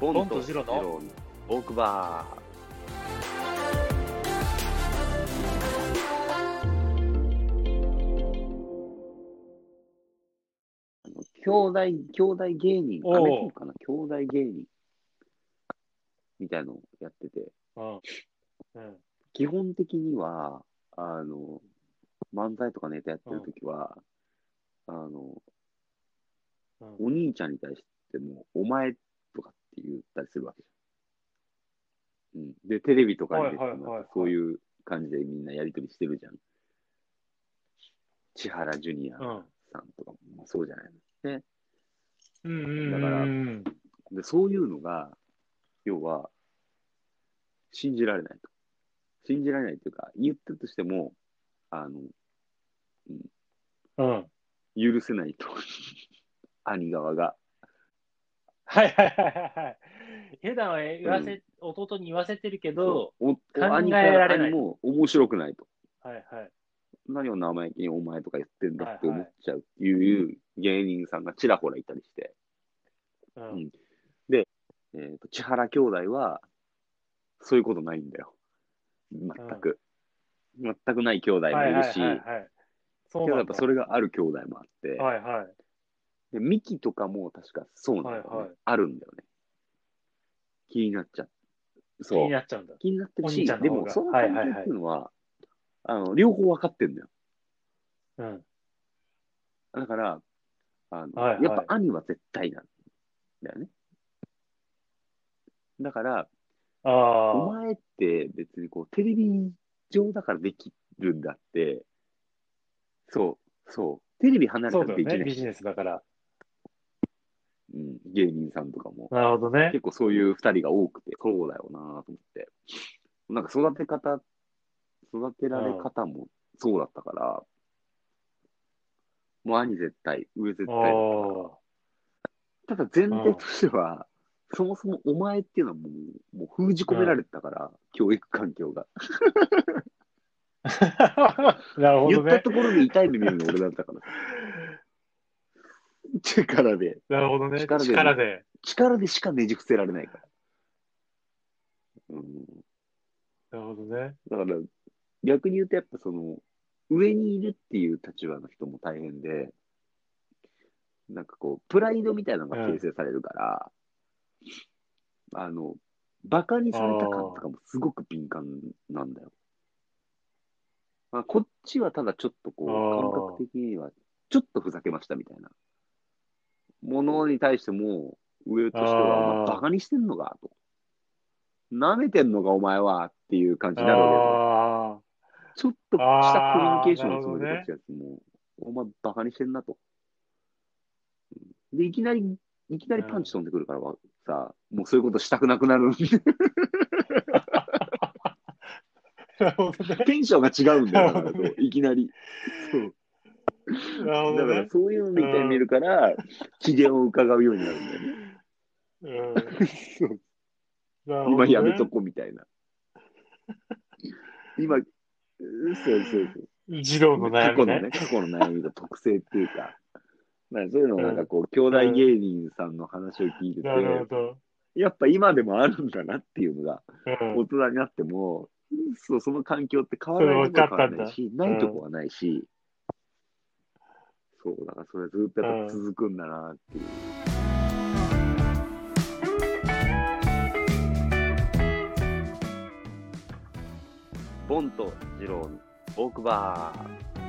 ボボンとジローののオークバー。兄弟、兄弟芸人、アメトーークかな兄弟芸人みたいのをやってて、うん。うん。基本的には、あの、漫才とかネタやってるときは、あの、うんお兄ちゃんに対しても、お前とかって言ったりするわけじゃん。うん。で、テレビとかに出てはいはいはいはいそういう感じでみんなやりとりしてるじゃん。千原ジュニアうん。さんとかもそうじゃないの。ね。うんうん。だからうんで、そういうのが、要は、信じられないと。信じられないというか、言ったとしても、あの、うん。許せないと。兄側が。はいはいはいはいはい。普段は言わせ、弟に言わせてるけど、お考え兄からられない兄も面白くないと。はいはい。何を生意気にお前とか言ってんだって思っちゃうっていう芸人さんがちらほらいたりして。ううんん。で、えっ、と、千原兄弟は、そういうことないんだよ。全く。全くない兄弟もはいいはいるし、はいはい。そうけどやっぱそれがある兄弟もあって、はいはい。でミキとかも確かそうなんだよね。はいはいあるんだよね。気になっちゃう。気そうに。なっちゃうんだ。気になってるおし、で兄ちゃんの方がもその関係っていうのは、あの、両方分かってんだよ。うん。だから、あの、はいはいやっぱ兄は絶対なんだよね。だから、ああ。お前って別にこう、テレビ上だからできるんだって、そう、そう、テレビ離れたそうだよね。らできないし、ビジネスだから。うん、芸人さんとかも。なるほどね。結構そういう二人が多くて、そうだよなと思って。なんか育て方、育てられ方もそうだったから、もう兄絶対、上絶あ対だった。ただ前提としては、そもそもお前っていうのはもうもう封じ込められてたから、教育環境が。あ。なるほどね。言ったところで痛い目見るの俺だったから。力で、なるほどね。力で力で。力でしかねじ伏せられないから。うんなるほどね。だから、逆に言うと、やっぱその、上にいるっていう立場の人も大変で、なんかこう、プライドみたいなのが形成されるから、あの、バカにされた感とかもすごく敏感なんだよ。まあ、こっちはただちょっとこう、感覚的には、ちょっとふざけましたみたいな。ものに対しても、上としては、バカにしてんのかと。舐めてんのか、お前はっていう感じになるわけで。ちょっとしたコミュニケーションのつもりであーこっちやつも、お前バカにしてんなと。うんで、いきなり、いきなりパンチ飛んでくるからは、さ、もうそういうことしたくなくなる。テンションが違うんだよ、いきなり。そう。どね。だからそういうのみたいに見るから、機嫌を伺うようになるんだよね。うん 今やめとこみたいな。今、そうそうそう。児童の悩みね。過去のね、過去の悩みの特性っていうか、まあ、そういうのをなんかこう、兄弟芸人さんの話を聞いてて。やっぱ今でもあるんだなっていうのが、うん大人になっても、そう、その環境って変わらないとこは変わらないし、ないとこはないし、そう、だからそれずっとやっぱ続くんだなっていう。ボンとジローのオークバー。